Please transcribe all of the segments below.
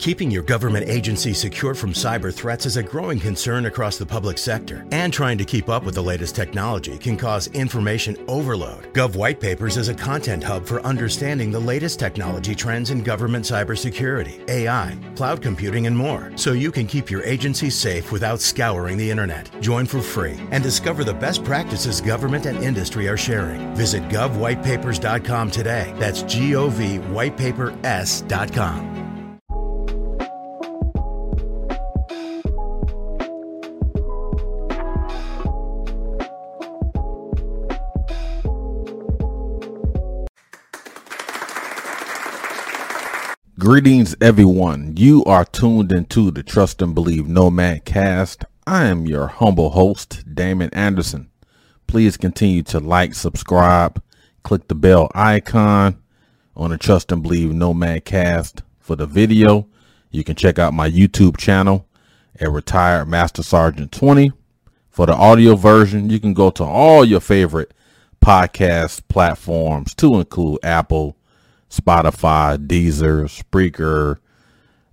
Keeping your government agency secure from cyber threats is a growing concern across the public sector, and trying to keep up with the latest technology can cause information overload. Gov White Papers is a content hub for understanding the latest technology trends in government cybersecurity, AI, cloud computing, and more, so you can keep your agency safe without scouring the internet. Join for free and discover the best practices government and industry are sharing. Visit govwhitepapers.com today. That's G O V whitepapers.com. Greetings, everyone. You are tuned into the Trust and Believe Nomad cast. I am your humble host, Damon Anderson. Please continue to like, subscribe, click the bell icon on the Trust and Believe Nomad cast for the video. You can check out my YouTube channel at Retired Master Sergeant 20. For the audio version, you can go to all your favorite podcast platforms to include Apple, Spotify, Deezer, Spreaker,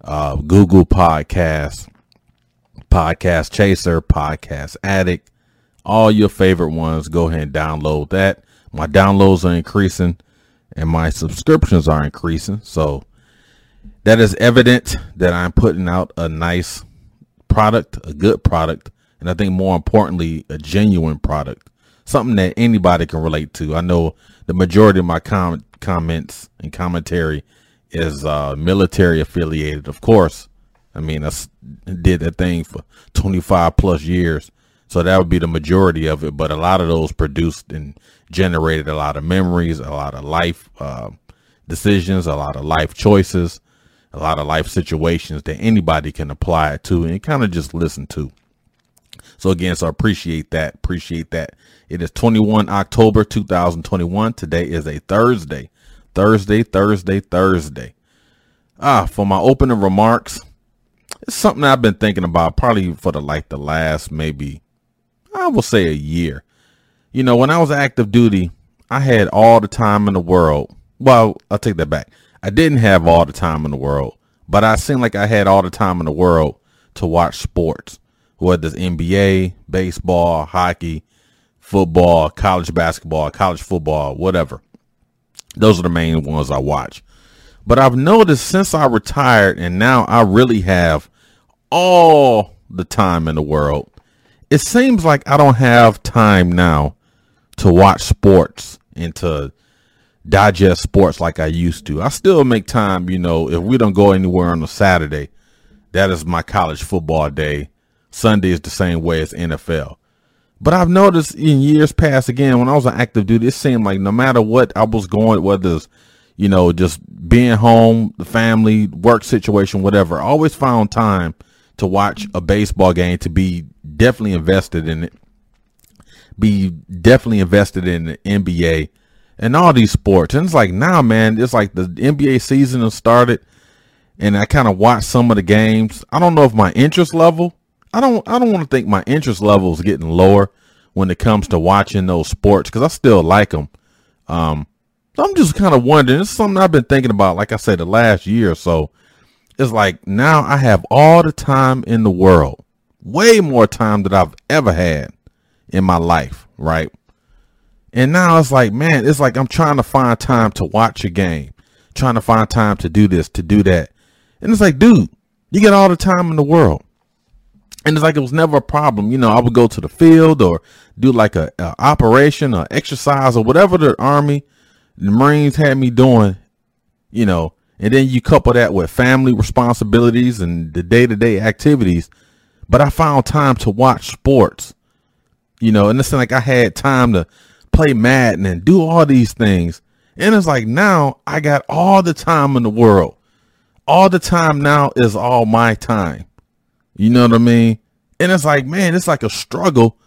uh, Google Podcasts, Podcast Chaser, Podcast Addict, all your favorite ones. Go ahead and download that. My downloads are increasing and my subscriptions are increasing. So that is evident that I'm putting out a nice product, a good product, and I think more importantly, a genuine product, something that anybody can relate to. I know the majority of my com- comments and commentary is uh, military affiliated. Of course, I mean, I did that thing for 25 plus years. So that would be the majority of it. But a lot of those produced and generated a lot of memories, a lot of life uh, decisions, a lot of life choices, a lot of life situations that anybody can apply it to and kind of just listen to. So again, so appreciate that. Appreciate that. It is 21 October 2021. Today is a Thursday. Thursday, Thursday, Thursday. Ah, for my opening remarks, it's something I've been thinking about probably for the like the last maybe I will say a year. You know, when I was active duty, I had all the time in the world. Well, I'll take that back. I didn't have all the time in the world, but I seemed like I had all the time in the world to watch sports whether it's NBA, baseball, hockey, football, college basketball, college football, whatever. Those are the main ones I watch. But I've noticed since I retired and now I really have all the time in the world, it seems like I don't have time now to watch sports and to digest sports like I used to. I still make time, you know, if we don't go anywhere on a Saturday, that is my college football day Sunday is the same way as NFL. But I've noticed in years past, again, when I was an active duty, it seemed like no matter what I was going, whether it's, you know, just being home, the family, work situation, whatever, I always found time to watch a baseball game, to be definitely invested in it, be definitely invested in the NBA and all these sports. And it's like now, man, it's like the NBA season has started and I kind of watched some of the games. I don't know if my interest level I don't I don't want to think my interest level is getting lower when it comes to watching those sports because I still like them. Um, I'm just kind of wondering. It's something I've been thinking about. Like I said, the last year or so, it's like now I have all the time in the world, way more time than I've ever had in my life, right? And now it's like, man, it's like I'm trying to find time to watch a game, trying to find time to do this, to do that. And it's like, dude, you get all the time in the world and it's like it was never a problem. You know, I would go to the field or do like a, a operation or exercise or whatever the army, the Marines had me doing. You know, and then you couple that with family responsibilities and the day to day activities. But I found time to watch sports. You know, and it's like I had time to play Madden and do all these things. And it's like now I got all the time in the world. All the time now is all my time. You know what I mean? And it's like, man, it's like a struggle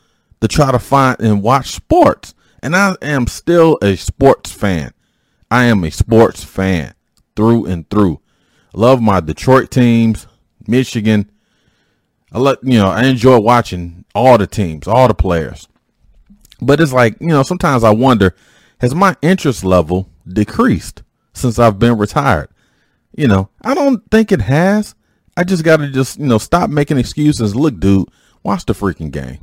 to try to find and watch sports. And I am still a sports fan. I am a sports fan through and through. Love my Detroit teams, Michigan. I let you know, I enjoy watching all the teams, all the players. But it's like, you know, sometimes I wonder, has my interest level decreased since I've been retired? You know, I don't think it has. I just got to just, you know, stop making excuses. Look, dude, watch the freaking game.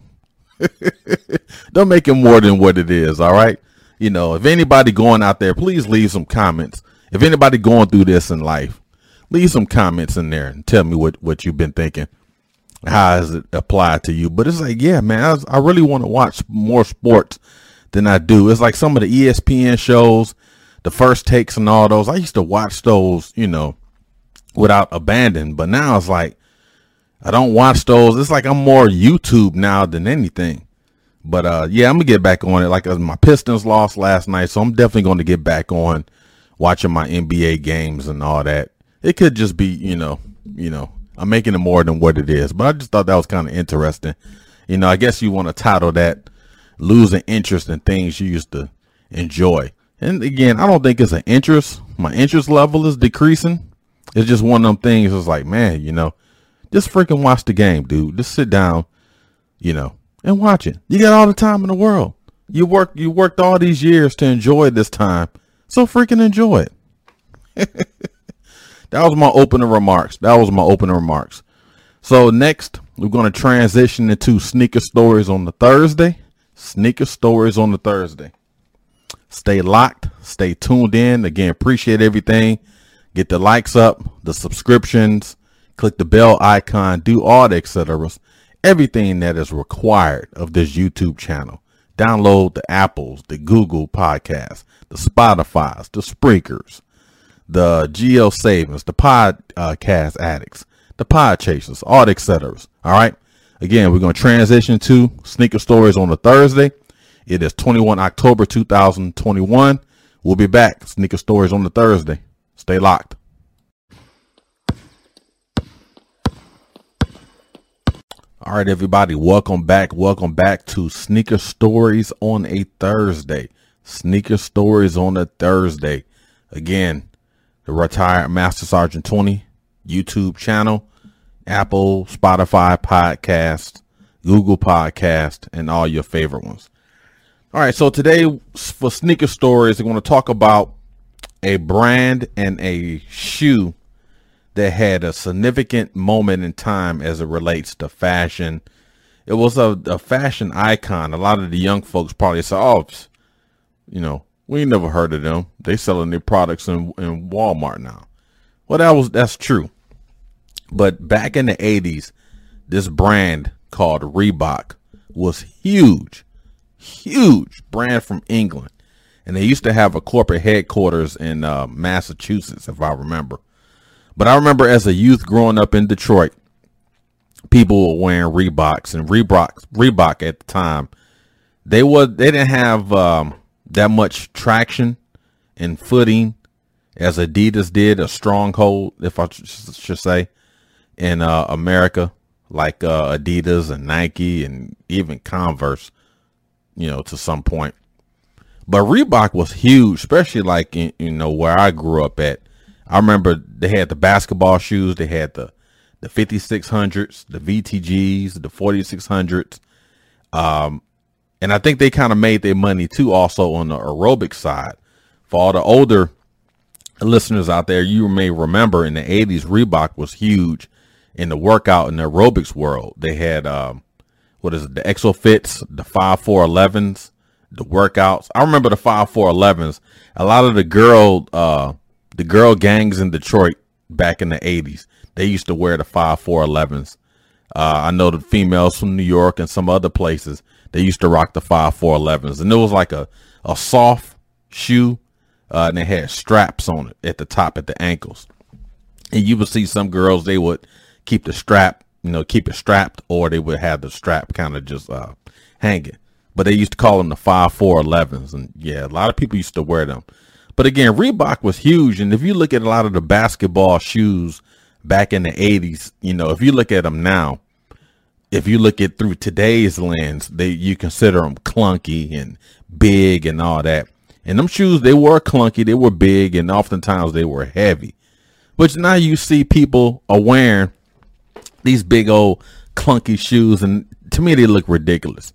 don't make it more than what it is, all right? You know, if anybody going out there, please leave some comments. If anybody going through this in life, leave some comments in there and tell me what, what you've been thinking. How has it applied to you? But it's like, yeah, man, I, was, I really want to watch more sports than I do. It's like some of the ESPN shows, the first takes and all those. I used to watch those, you know, without abandon. But now it's like I don't watch those. It's like I'm more YouTube now than anything. But uh, yeah, I'm gonna get back on it. Like uh, my Pistons lost last night, so I'm definitely going to get back on watching my NBA games and all that. It could just be, you know, you know, I'm making it more than what it is. But I just thought that was kind of interesting. You know, I guess you want to title that losing interest in things you used to enjoy. And again, I don't think it's an interest. My interest level is decreasing. It's just one of them things. It's like, man, you know, just freaking watch the game, dude. Just sit down, you know, and watch it. You got all the time in the world. You work you worked all these years to enjoy this time. So freaking enjoy it. that was my opening remarks. That was my opening remarks. So next, we're going to transition into sneaker stories on the Thursday. Sneaker stories on the Thursday. Stay locked. Stay tuned in. Again, appreciate everything. Get the likes up, the subscriptions, click the bell icon, do all the etc. Everything that is required of this YouTube channel. Download the Apples, the Google Podcasts, the Spotify's, the Spreakers, the Geo Savings, the Podcast Addicts, the Pod Chasers, all the etc. All right. Again, we're going to transition to sneaker stories on a Thursday. It is 21 October 2021. We'll be back. Sneaker stories on the Thursday. Stay locked. All right, everybody, welcome back. Welcome back to Sneaker Stories on a Thursday. Sneaker Stories on a Thursday. Again, the Retired Master Sergeant 20 YouTube channel, Apple, Spotify podcast, Google podcast, and all your favorite ones. All right, so today for Sneaker Stories, we're going to talk about a brand and a shoe that had a significant moment in time as it relates to fashion. It was a, a fashion icon. A lot of the young folks probably say, oh, you know, we never heard of them. They selling their products in, in Walmart now. Well, that was that's true. But back in the 80s, this brand called Reebok was huge, huge brand from England. And they used to have a corporate headquarters in uh, Massachusetts, if I remember. But I remember as a youth growing up in Detroit, people were wearing Reeboks and Reebok Reebok at the time. They was they didn't have um, that much traction and footing as Adidas did, a stronghold, if I should say, in uh, America, like uh, Adidas and Nike and even Converse, you know, to some point. But Reebok was huge, especially like in, you know where I grew up at. I remember they had the basketball shoes. They had the the 5600s, the VTGs, the 4600s. Um, and I think they kind of made their money too also on the aerobic side. For all the older listeners out there, you may remember in the 80s, Reebok was huge in the workout and aerobics world. They had, um, what is it, the Ex-O-Fits, the 5411s, the workouts. I remember the 5411s. A lot of the girl, uh, the girl gangs in Detroit back in the 80s, they used to wear the 5411s. Uh, I know the females from New York and some other places, they used to rock the 5411s. And it was like a, a soft shoe, uh, and they had straps on it at the top at the ankles. And you would see some girls, they would keep the strap, you know, keep it strapped, or they would have the strap kind of just uh, hanging. But they used to call them the 5411s. And yeah, a lot of people used to wear them. But again, Reebok was huge. And if you look at a lot of the basketball shoes back in the 80s, you know, if you look at them now, if you look at through today's lens, they you consider them clunky and big and all that. And them shoes, they were clunky, they were big, and oftentimes they were heavy. But now you see people are wearing these big old clunky shoes, and to me they look ridiculous.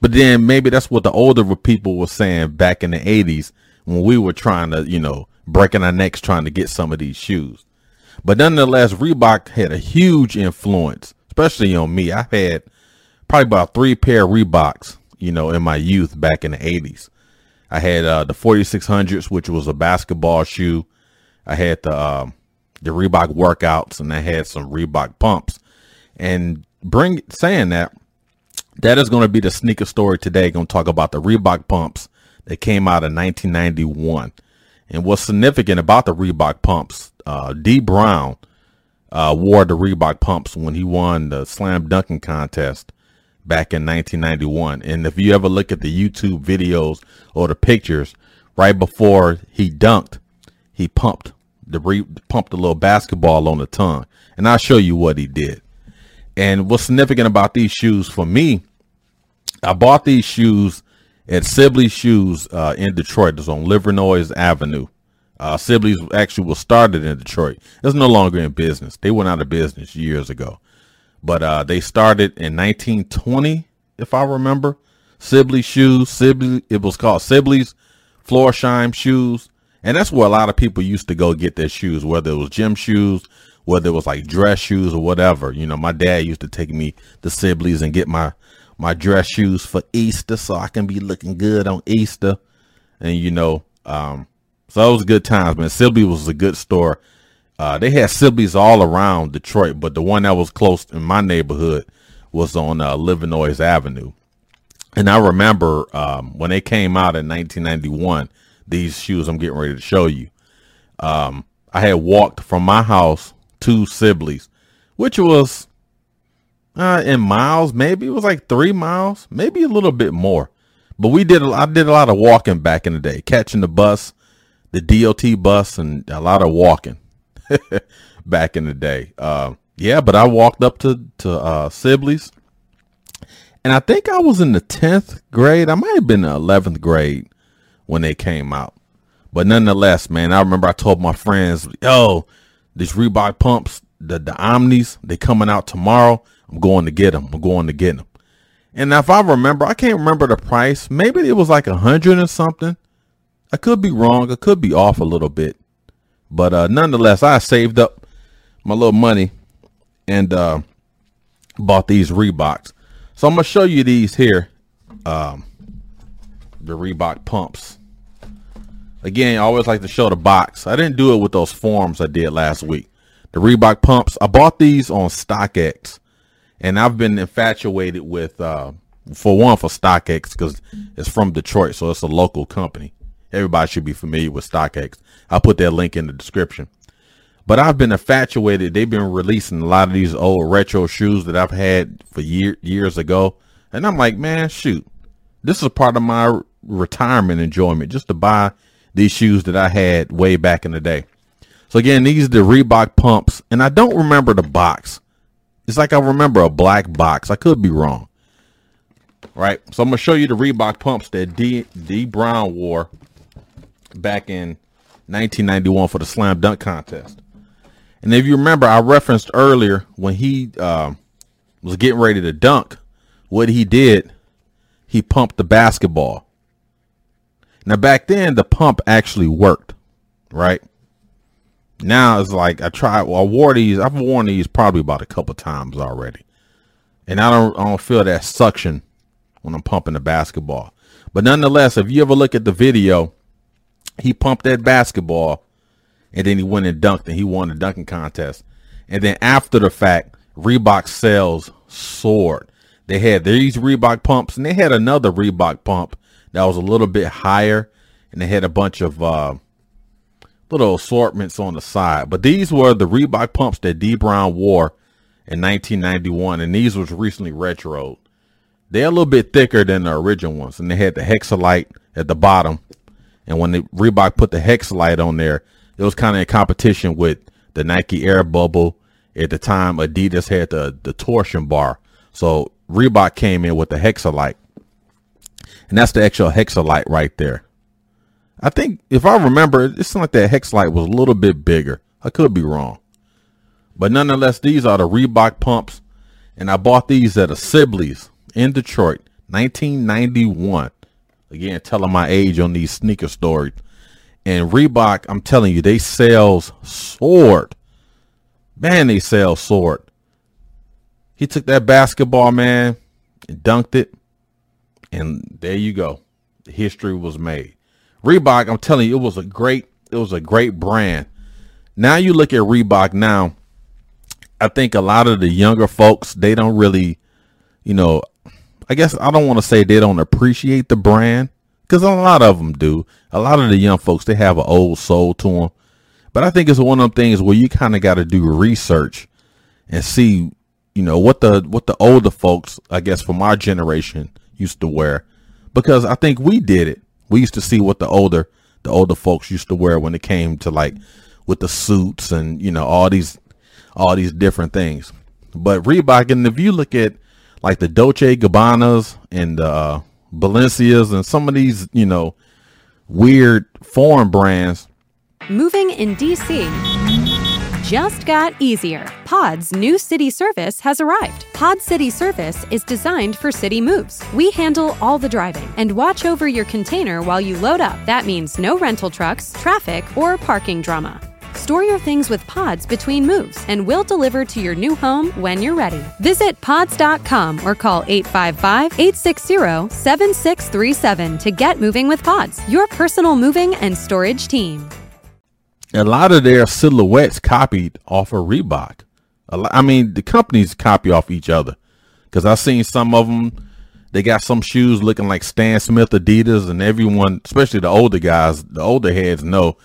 But then maybe that's what the older people were saying back in the 80s when we were trying to, you know, breaking our necks trying to get some of these shoes. But nonetheless, Reebok had a huge influence, especially on me. I've had probably about three pair of Reeboks, you know, in my youth back in the 80s. I had uh, the 4600s, which was a basketball shoe. I had the uh, the Reebok workouts, and I had some Reebok pumps. And bring saying that, that is going to be the sneaker story today. Going to talk about the Reebok pumps that came out in 1991. And what's significant about the Reebok pumps, uh, Dee Brown uh, wore the Reebok pumps when he won the slam dunking contest back in 1991. And if you ever look at the YouTube videos or the pictures, right before he dunked, he pumped the re- pumped a little basketball on the tongue. And I'll show you what he did. And what's significant about these shoes for me, I bought these shoes at Sibley Shoes uh, in Detroit. It's on Livernois Avenue. Uh, Sibley's actually was started in Detroit. It's no longer in business. They went out of business years ago. But uh, they started in 1920, if I remember. Sibley Shoes. Sibley, it was called Sibley's Florsheim Shoes. And that's where a lot of people used to go get their shoes, whether it was gym shoes, whether it was like dress shoes or whatever. You know, my dad used to take me to Sibley's and get my my dress shoes for Easter so I can be looking good on Easter. And you know, um, so it was good times, man. Sibley was a good store. Uh, they had Sibley's all around Detroit, but the one that was close in my neighborhood was on uh, Avenue. And I remember um, when they came out in 1991, these shoes I'm getting ready to show you. Um, I had walked from my house to Sibley's, which was uh, in miles, maybe it was like three miles, maybe a little bit more. But we did, I did a lot of walking back in the day, catching the bus, the DOT bus, and a lot of walking back in the day. Uh, yeah, but I walked up to to uh, Sibley's, and I think I was in the tenth grade. I might have been in eleventh grade when they came out. But nonetheless, man, I remember I told my friends, "Yo, these Reebok pumps, the the Omnis, they coming out tomorrow. I'm going to get them. I'm going to get them." And if I remember, I can't remember the price. Maybe it was like a hundred or something. I could be wrong. I could be off a little bit. But uh, nonetheless, I saved up my little money and uh, bought these Reeboks. So I'm gonna show you these here, um, the Reebok pumps. Again, I always like to show the box. I didn't do it with those Forums I did last week. The Reebok pumps. I bought these on StockX, and I've been infatuated with, uh, for one, for StockX because it's from Detroit, so it's a local company. Everybody should be familiar with StockX. I'll put that link in the description. But I've been infatuated. They've been releasing a lot of these old retro shoes that I've had for year, years ago. And I'm like, man, shoot, this is part of my retirement enjoyment just to buy these shoes that I had way back in the day. So again, these are the Reebok pumps. And I don't remember the box. It's like I remember a black box. I could be wrong. Right. So I'm to show you the Reebok pumps that D, Dee Brown wore back in 1991 for the slam dunk contest. And if you remember, I referenced earlier when he uh, was getting ready to dunk, what he did, he pumped the basketball. Now back then, the pump actually worked, right? Now it's like I tried. Well, I wore these. I've worn these probably about a couple times already, and I don't. I don't feel that suction when I'm pumping the basketball. But nonetheless, if you ever look at the video, he pumped that basketball and then he went and dunked and he won the dunking contest. And then after the fact, Reebok sales soared. They had these Reebok pumps and they had another Reebok pump that was a little bit higher and they had a bunch of uh, little assortments on the side. But these were the Reebok pumps that Dee Brown wore in 1991 and these was recently retroed. They're a little bit thicker than the original ones and they had the Hexalite at the bottom and when the Reebok put the Hexalite on there, it was kind of in competition with the Nike Air Bubble. At the time, Adidas had the, the torsion bar. So Reebok came in with the Hexalite. And that's the actual Hexalite right there. I think, if I remember, it's like that Hexalite was a little bit bigger. I could be wrong. But nonetheless, these are the Reebok pumps. And I bought these at a Sibley's in Detroit, 1991. Again, telling my age on these sneaker stories. And Reebok, I'm telling you, they sales soared Man, they sell sword. He took that basketball, man, and dunked it. And there you go. History was made. Reebok, I'm telling you, it was a great, it was a great brand. Now you look at Reebok now, I think a lot of the younger folks, they don't really, you know, I guess I don't want to say they don't appreciate the brand because a lot of them do. A lot of the young folks, they have an old soul to them. But I think it's one of them things where you kind of got to do research and see, you know, what the what the older folks, I guess, from our generation used to wear, because I think we did it. We used to see what the older the older folks used to wear when it came to like with the suits and you know all these all these different things. But Reebok, and if you look at like the Dolce Gabbanas and the uh, Balenciagas and some of these, you know, weird foreign brands. Moving in DC just got easier. Pod's new city service has arrived. Pod City Service is designed for city moves. We handle all the driving and watch over your container while you load up. That means no rental trucks, traffic, or parking drama. Store your things with Pods between moves, and we'll deliver to your new home when you're ready. Visit pods.com or call 855 860 7637 to get moving with Pods, your personal moving and storage team. A lot of their silhouettes copied off of Reebok. I mean, the companies copy off each other because I've seen some of them. They got some shoes looking like Stan Smith, Adidas, and everyone, especially the older guys, the older heads know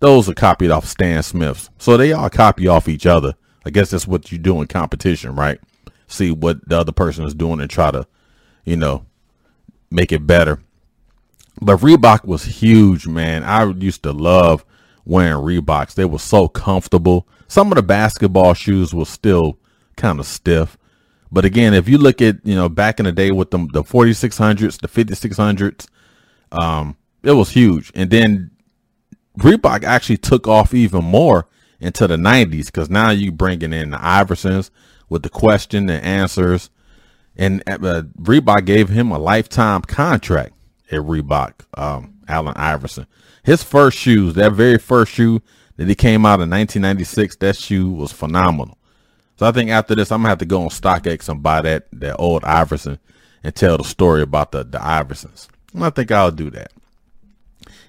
those are copied off Stan Smith's. So they all copy off each other. I guess that's what you do in competition, right? See what the other person is doing and try to, you know, make it better. But Reebok was huge, man. I used to love wearing Reeboks. They were so comfortable. Some of the basketball shoes were still kind of stiff. But again, if you look at, you know, back in the day with them, the 4600s, the 5600s, um, it was huge. And then Reebok actually took off even more into the 90s because now you bringing in the Iversons with the question and answers. And uh, Reebok gave him a lifetime contract at Reebok, um, Allen Iverson. His first shoes, that very first shoe that he came out in 1996, that shoe was phenomenal. So I think after this, I'm gonna have to go on StockX and buy that that old Iverson and tell the story about the the Iversons. And I think I'll do that.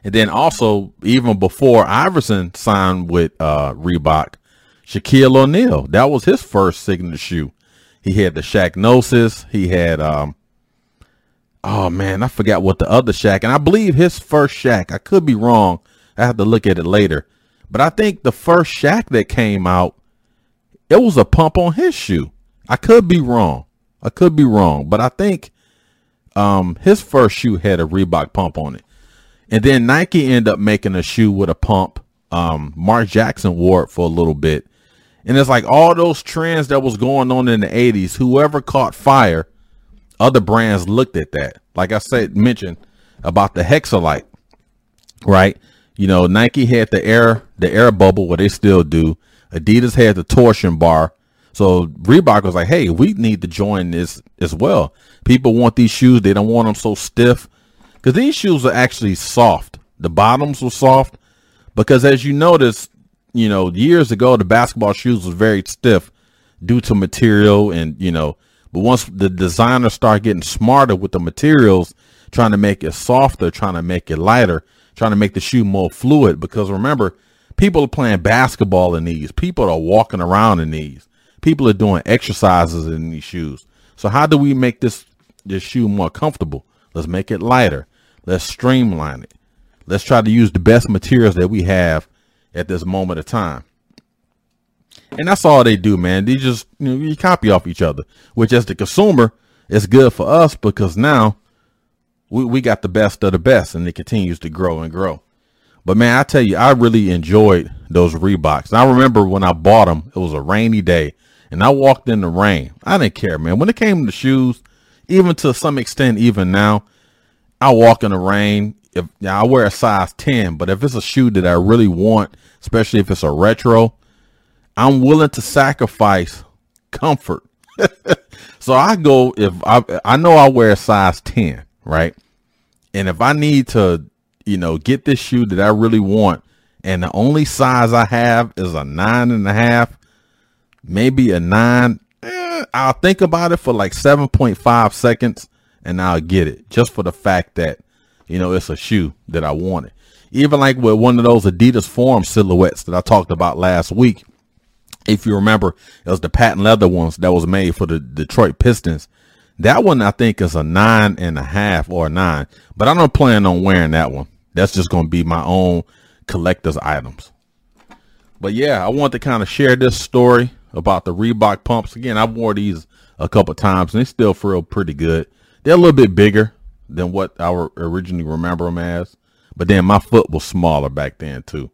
And then also, even before Iverson signed with uh, Reebok, Shaquille O'Neal, that was his first signature shoe. He had the Shaqnosis. He had, um, oh man, I forgot what the other Shaq, and I believe his first Shaq. I could be wrong. I have to look at it later. But I think the first Shaq that came out, it was a pump on his shoe. I could be wrong. I could be wrong, but I think um, his first shoe had a Reebok pump on it. And then Nike ended up making a shoe with a pump. Um, Mark Jackson wore it for a little bit. And it's like all those trends that was going on in the 80s, whoever caught fire, other brands looked at that. Like I said, mentioned about the Hexalite, right? You know, Nike had the air, the air bubble, what they still do. Adidas had the torsion bar. So Reebok was like, hey, we need to join this as well. People want these shoes. They don't want them so stiff because these shoes are actually soft. The bottoms were soft because as you notice, you know, years ago, the basketball shoes was very stiff due to material and, you know, but once the designers start getting smarter with the materials, trying to make it softer, trying to make it lighter, trying to make the shoe more fluid. Because remember, people are playing basketball in these. People are walking around in these. People are doing exercises in these shoes. So how do we make this this shoe more comfortable? Let's make it lighter. Let's streamline it. Let's try to use the best materials that we have at this moment of time. And that's all they do, man. They just you know you copy off each other, which as the consumer is good for us because now we, we got the best of the best and it continues to grow and grow. But man, I tell you, I really enjoyed those Reeboks. And I remember when I bought them, it was a rainy day and I walked in the rain. I didn't care, man. When it came to shoes, even to some extent, even now, I walk in the rain. If I wear a size 10, but if it's a shoe that I really want, especially if it's a retro, I'm willing to sacrifice comfort. so I go if I I know I wear a size 10, right? And if I need to, you know, get this shoe that I really want, and the only size I have is a nine and a half, maybe a nine. Eh, I'll think about it for like 7.5 seconds and I'll get it just for the fact that, you know, it's a shoe that I wanted. Even like with one of those Adidas Forum silhouettes that I talked about last week. If you remember, it was the patent leather ones that was made for the Detroit Pistons. That one I think is a nine and a half or a nine, but I don't plan on wearing that one. That's just going to be my own collector's items. But yeah, I want to kind of share this story about the Reebok pumps. Again, I've wore these a couple times and they still feel pretty good. They're a little bit bigger than what I originally remember them as. But then my foot was smaller back then too.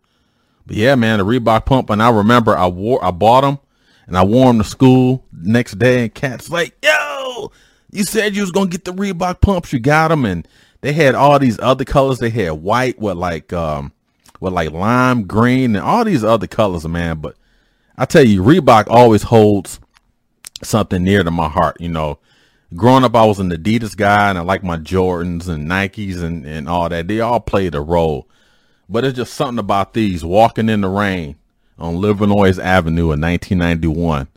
But yeah, man, the Reebok pump. And I remember I wore, I bought them and I wore them to school next day. And Cat's like, yo, you said you was going to get the Reebok pumps. You got them. And they had all these other colors. They had white with like, um, with like lime green and all these other colors, man. But I tell you, Reebok always holds something near to my heart. You know, growing up, I was an Adidas guy and I like my Jordans and Nikes and, and all that. They all played a role. But it's just something about these walking in the rain on Livernois Avenue in 1991,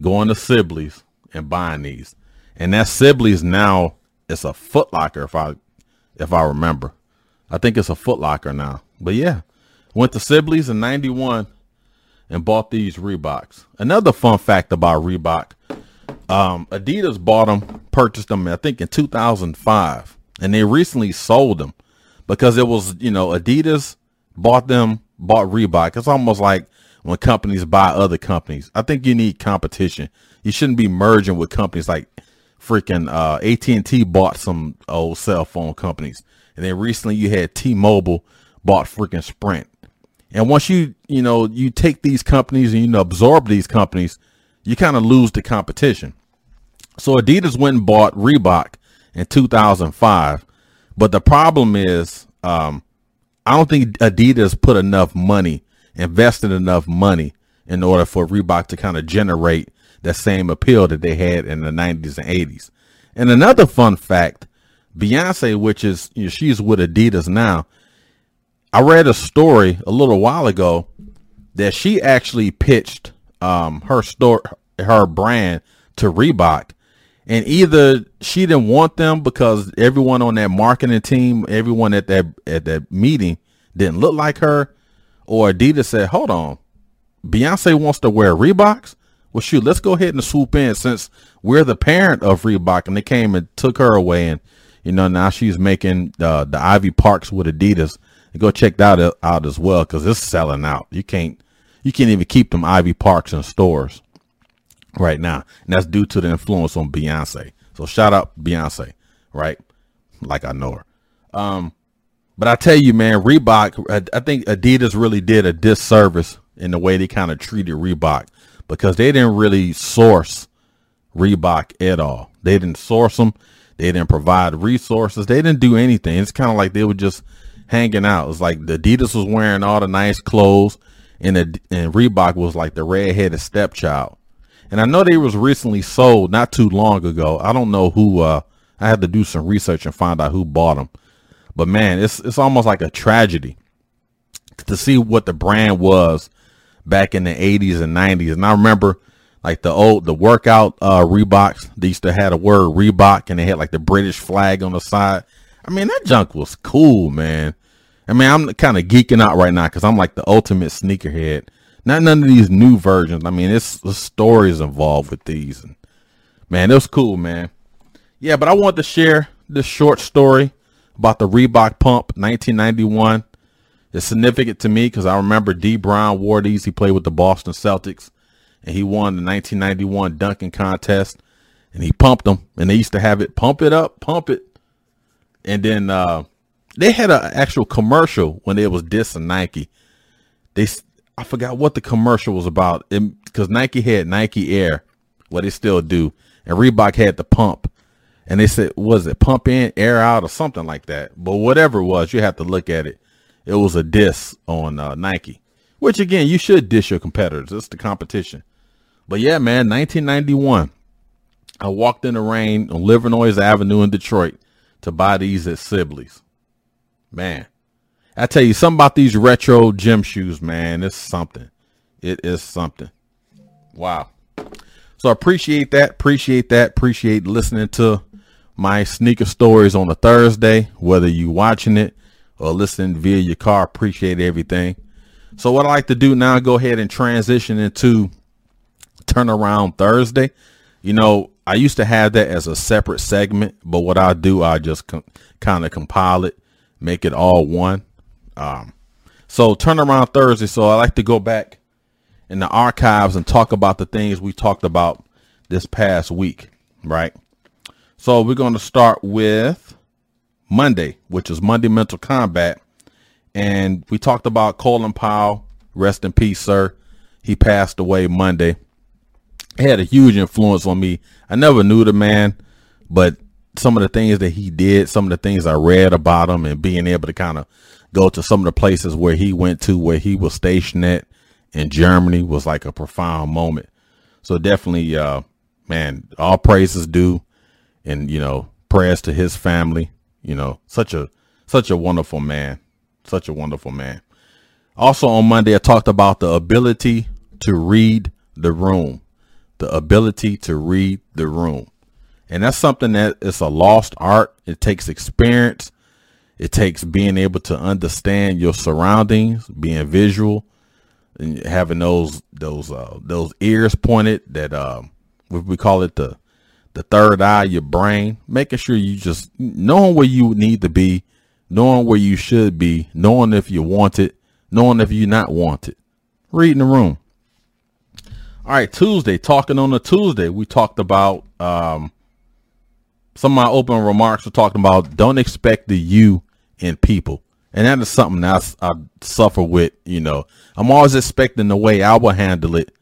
going to Sibley's and buying these. And that Sibley's now it's a Footlocker if I if I remember. I think it's a Footlocker now. But yeah, went to Sibley's in 91 and bought these Reeboks. Another fun fact about Reebok, um, Adidas bought them, purchased them, I think in 2005, and they recently sold them because it was, you know, Adidas bought them, bought Reebok. It's almost like when companies buy other companies. I think you need competition. You shouldn't be merging with companies like freaking uh, AT&T bought some old cell phone companies. And then recently you had T-Mobile bought freaking Sprint. And once you, you know, you take these companies and you know, absorb these companies, you kind of lose the competition. So Adidas went and bought Reebok in 2005. But the problem is, um, I don't think Adidas put enough money, invested enough money in order for Reebok to kind of generate that same appeal that they had in the 90s and 80s. And another fun fact, Beyonce, which is, you know, she's with Adidas now, I read a story a little while ago that she actually pitched um, her store, her brand to Reebok, and either she didn't want them because everyone on that marketing team, everyone at that at that meeting didn't look like her, or Adidas said, "Hold on, Beyonce wants to wear Reeboks. Well, shoot, let's go ahead and swoop in since we're the parent of Reebok, and they came and took her away, and you know now she's making uh, the Ivy Parks with Adidas." and go check that out as well because it's selling out. You can't you can't even keep them Ivy Parks in stores right now, and that's due to the influence on Beyonce. So shout out Beyonce, right? Like I know her. Um, but I tell you, man, Reebok. I, think Adidas really did a disservice in the way they kind of treated Reebok because they didn't really source Reebok at all. They didn't source them. They didn't provide resources. They didn't do anything. It's kind of like they were just hanging out. It's like the Adidas was wearing all the nice clothes, and the, and Reebok was like the redheaded stepchild. And I know they was recently sold not too long ago. I don't know who. Uh, I had to do some research and find out who bought them. But man, it's it's almost like a tragedy to see what the brand was back in the 80s and 90s. And I remember like the old the workout uh Reeboks. They used to have a word Reebok and they had like the British flag on the side. I mean that junk was cool, man. I mean, I'm kind of geeking out right now because I'm like the ultimate sneakerhead. Not none of these new versions. I mean, it's the stories involved with these. And man, it was cool, man. Yeah, but I want to share this short story about the Reebok Pump 1991. It's significant to me because I remember Dee Brown wore these. He played with the Boston Celtics, and he won the 1991 dunking contest. And he pumped them, and they used to have it pump it up, pump it, and then uh, they had an actual commercial when it was dissing Nike. They I forgot what the commercial was about because Nike had Nike Air, what they still do, and Reebok had the pump. And they said, was it pump in, air out, or something like that? But whatever it was, you have to look at it. It was a diss on uh, Nike, which again, you should diss your competitors. It's the competition. But yeah, man, 1991. I walked in the rain on Livernois Avenue in Detroit to buy these at Sibley's. Man, I tell you something about these retro gym shoes, man. It's something. It is something. Wow. So appreciate that. Appreciate that. Appreciate listening to my sneaker stories on a Thursday, whether you watching it or listening via your car. Appreciate everything. So what I like to do now, go ahead and transition into turnaround Thursday. You know, I used to have that as a separate segment, but what I do, I just com- kind of compile it, make it all one. Um, so turnaround Thursday. So I like to go back in the archives and talk about the things we talked about this past week, right? So we're going to start with Monday, which is Monday Mental Combat. And we talked about Colin Powell. Rest in peace, sir. He passed away Monday. He had a huge influence on me. I never knew the man, but some of the things that he did, some of the things I read about him and being able to kind of go to some of the places where he went to, where he was stationed at in Germany was like a profound moment. So definitely, uh, man, all praises due and, you know, prayers to his family, you know, such a, such a wonderful man, such a wonderful man. Also on Monday, I talked about the ability to read the room, the ability to read the room. And that's something that is a lost art. It takes experience. It takes being able to understand your surroundings, being visual, and having those those uh, those ears pointed. That uh, we call it the the third eye, your brain. Making sure you just knowing where you need to be, knowing where you should be, knowing if you want it, knowing if you not want it. Reading the room. All right, Tuesday. Talking on a Tuesday, we talked about um, some of my open remarks. Were talking about don't expect the you in people, and that is something I, I suffer with. You know, I'm always expecting the way I will handle it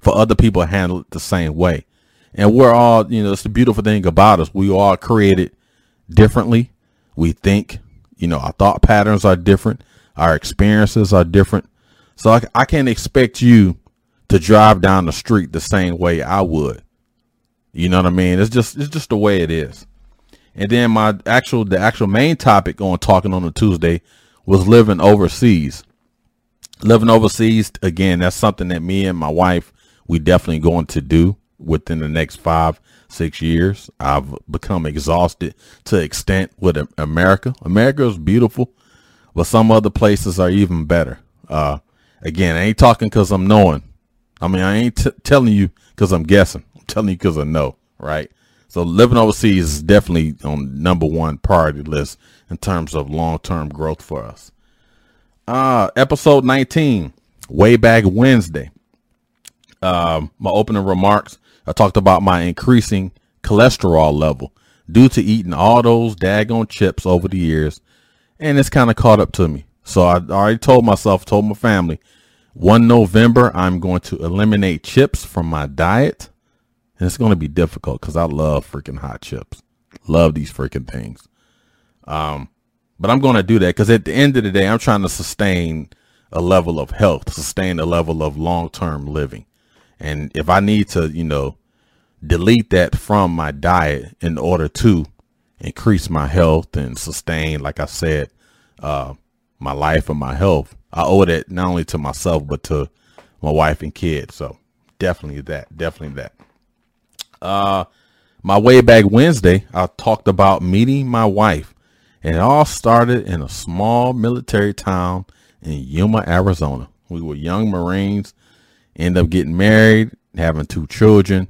for other people to handle it the same way, and we're all, you know, it's the beautiful thing about us. We all created differently. We think, you know, our thought patterns are different. Our experiences are different. So I, I can't expect you to drive down the street the same way I would. You know what I mean? It's just it's just the way it is. And then my actual the actual main topic on talking on a Tuesday was living overseas. Living overseas again, that's something that me and my wife we definitely going to do within the next five six years. I've become exhausted to extent with America. America is beautiful, but some other places are even better. Uh, again, I ain't talking because I'm knowing. I mean, I ain't t- telling you because I'm guessing. I'm telling you because I know, right? So living overseas is definitely on number one priority list in terms of long term growth for us. Uh, episode 19, way back Wednesday. Um, my opening remarks, I talked about my increasing cholesterol level due to eating all those daggone chips over the years, and it's kind of caught up to me. So I already told myself, told my family, one November I'm going to eliminate chips from my diet and it's going to be difficult because I love freaking hot chips. Love these freaking things. Um, but I'm going to do that because at the end of the day, I'm trying to sustain a level of health, sustain a level of long term living. And if I need to, you know, delete that from my diet in order to increase my health and sustain, like I said, uh, my life and my health, I owe that not only to myself, but to my wife and kids. So definitely that, definitely that. Uh, my way back Wednesday, I talked about meeting my wife, and it all started in a small military town in Yuma, Arizona. We were young Marines, end up getting married, having two children,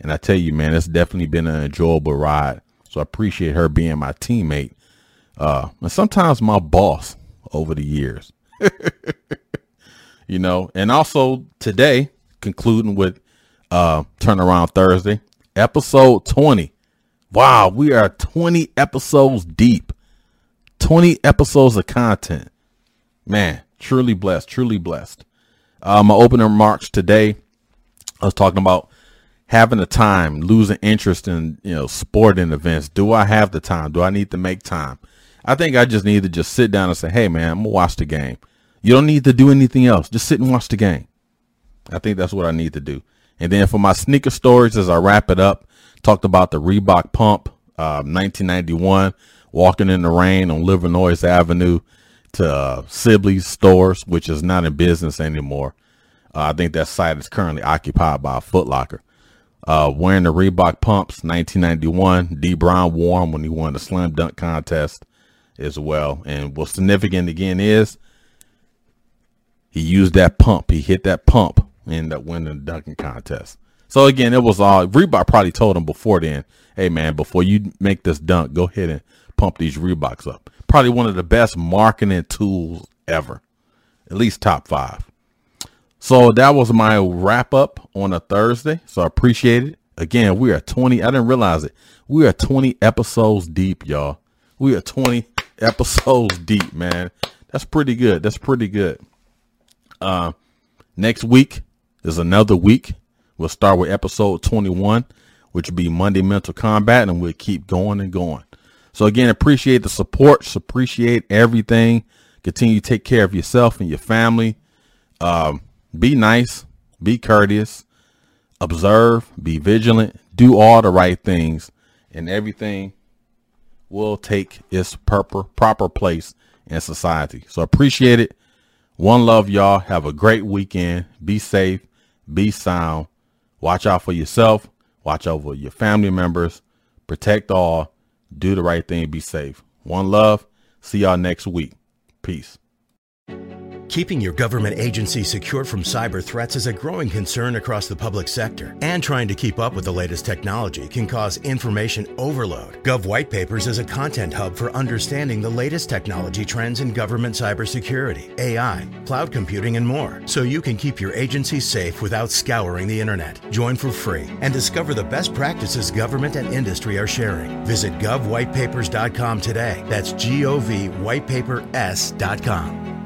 and I tell you, man, it's definitely been an enjoyable ride. So I appreciate her being my teammate, uh, and sometimes my boss over the years. you know, and also today, concluding with uh, Turnaround Thursday, episode 20. Wow, we are 20 episodes deep. 20 episodes of content. Man, truly blessed, truly blessed. Uh, my opening remarks today, I was talking about having the time, losing interest in, you know, sporting events. Do I have the time? Do I need to make time? I think I just need to just sit down and say, hey, man, I'm going to watch the game. You don't need to do anything else. Just sit and watch the game. I think that's what I need to do. And then for my sneaker stories, as I wrap it up, talked about the Reebok pump, uh, 1991, walking in the rain on Livernois Avenue to uh, Sibley's stores, which is not in business anymore. Uh, I think that site is currently occupied by a Foot Locker. Uh, wearing the Reebok pumps, 1991. Dee Brown wore them when he won the slam dunk contest as well. And what's significant again is he used that pump. He hit that pump in that winning the dunking contest. So again, it was all Reebok probably told him before then, hey man, before you make this dunk, go ahead and pump these Reeboks up. Probably one of the best marketing tools ever. At least top five. So that was my wrap up on a Thursday. So I appreciate it. Again, we are 20. I didn't realize it. We are 20 episodes deep, y'all. We are 20 episodes deep, man. That's pretty good. That's pretty good. Uh, next week is another week. We'll start with episode 21, which will be Monday Mental Combat, and we'll keep going and going. So again, appreciate the support. Appreciate everything. Continue to take care of yourself and your family. Um, be nice, be courteous, observe, be vigilant, do all the right things, and everything will take its proper proper place in society. So appreciate it. One love, y'all. Have a great weekend. Be safe, be sound. Watch out for yourself. Watch over your family members. Protect all. Do the right thing. Be safe. One love. See y'all next week. Peace. Keeping your government agency secure from cyber threats is a growing concern across the public sector, and trying to keep up with the latest technology can cause information overload. Gov White Papers is a content hub for understanding the latest technology trends in government cybersecurity, AI, cloud computing, and more, so you can keep your agency safe without scouring the internet. Join for free and discover the best practices government and industry are sharing. Visit govwhitepapers.com today. That's G O V whitepapers.com.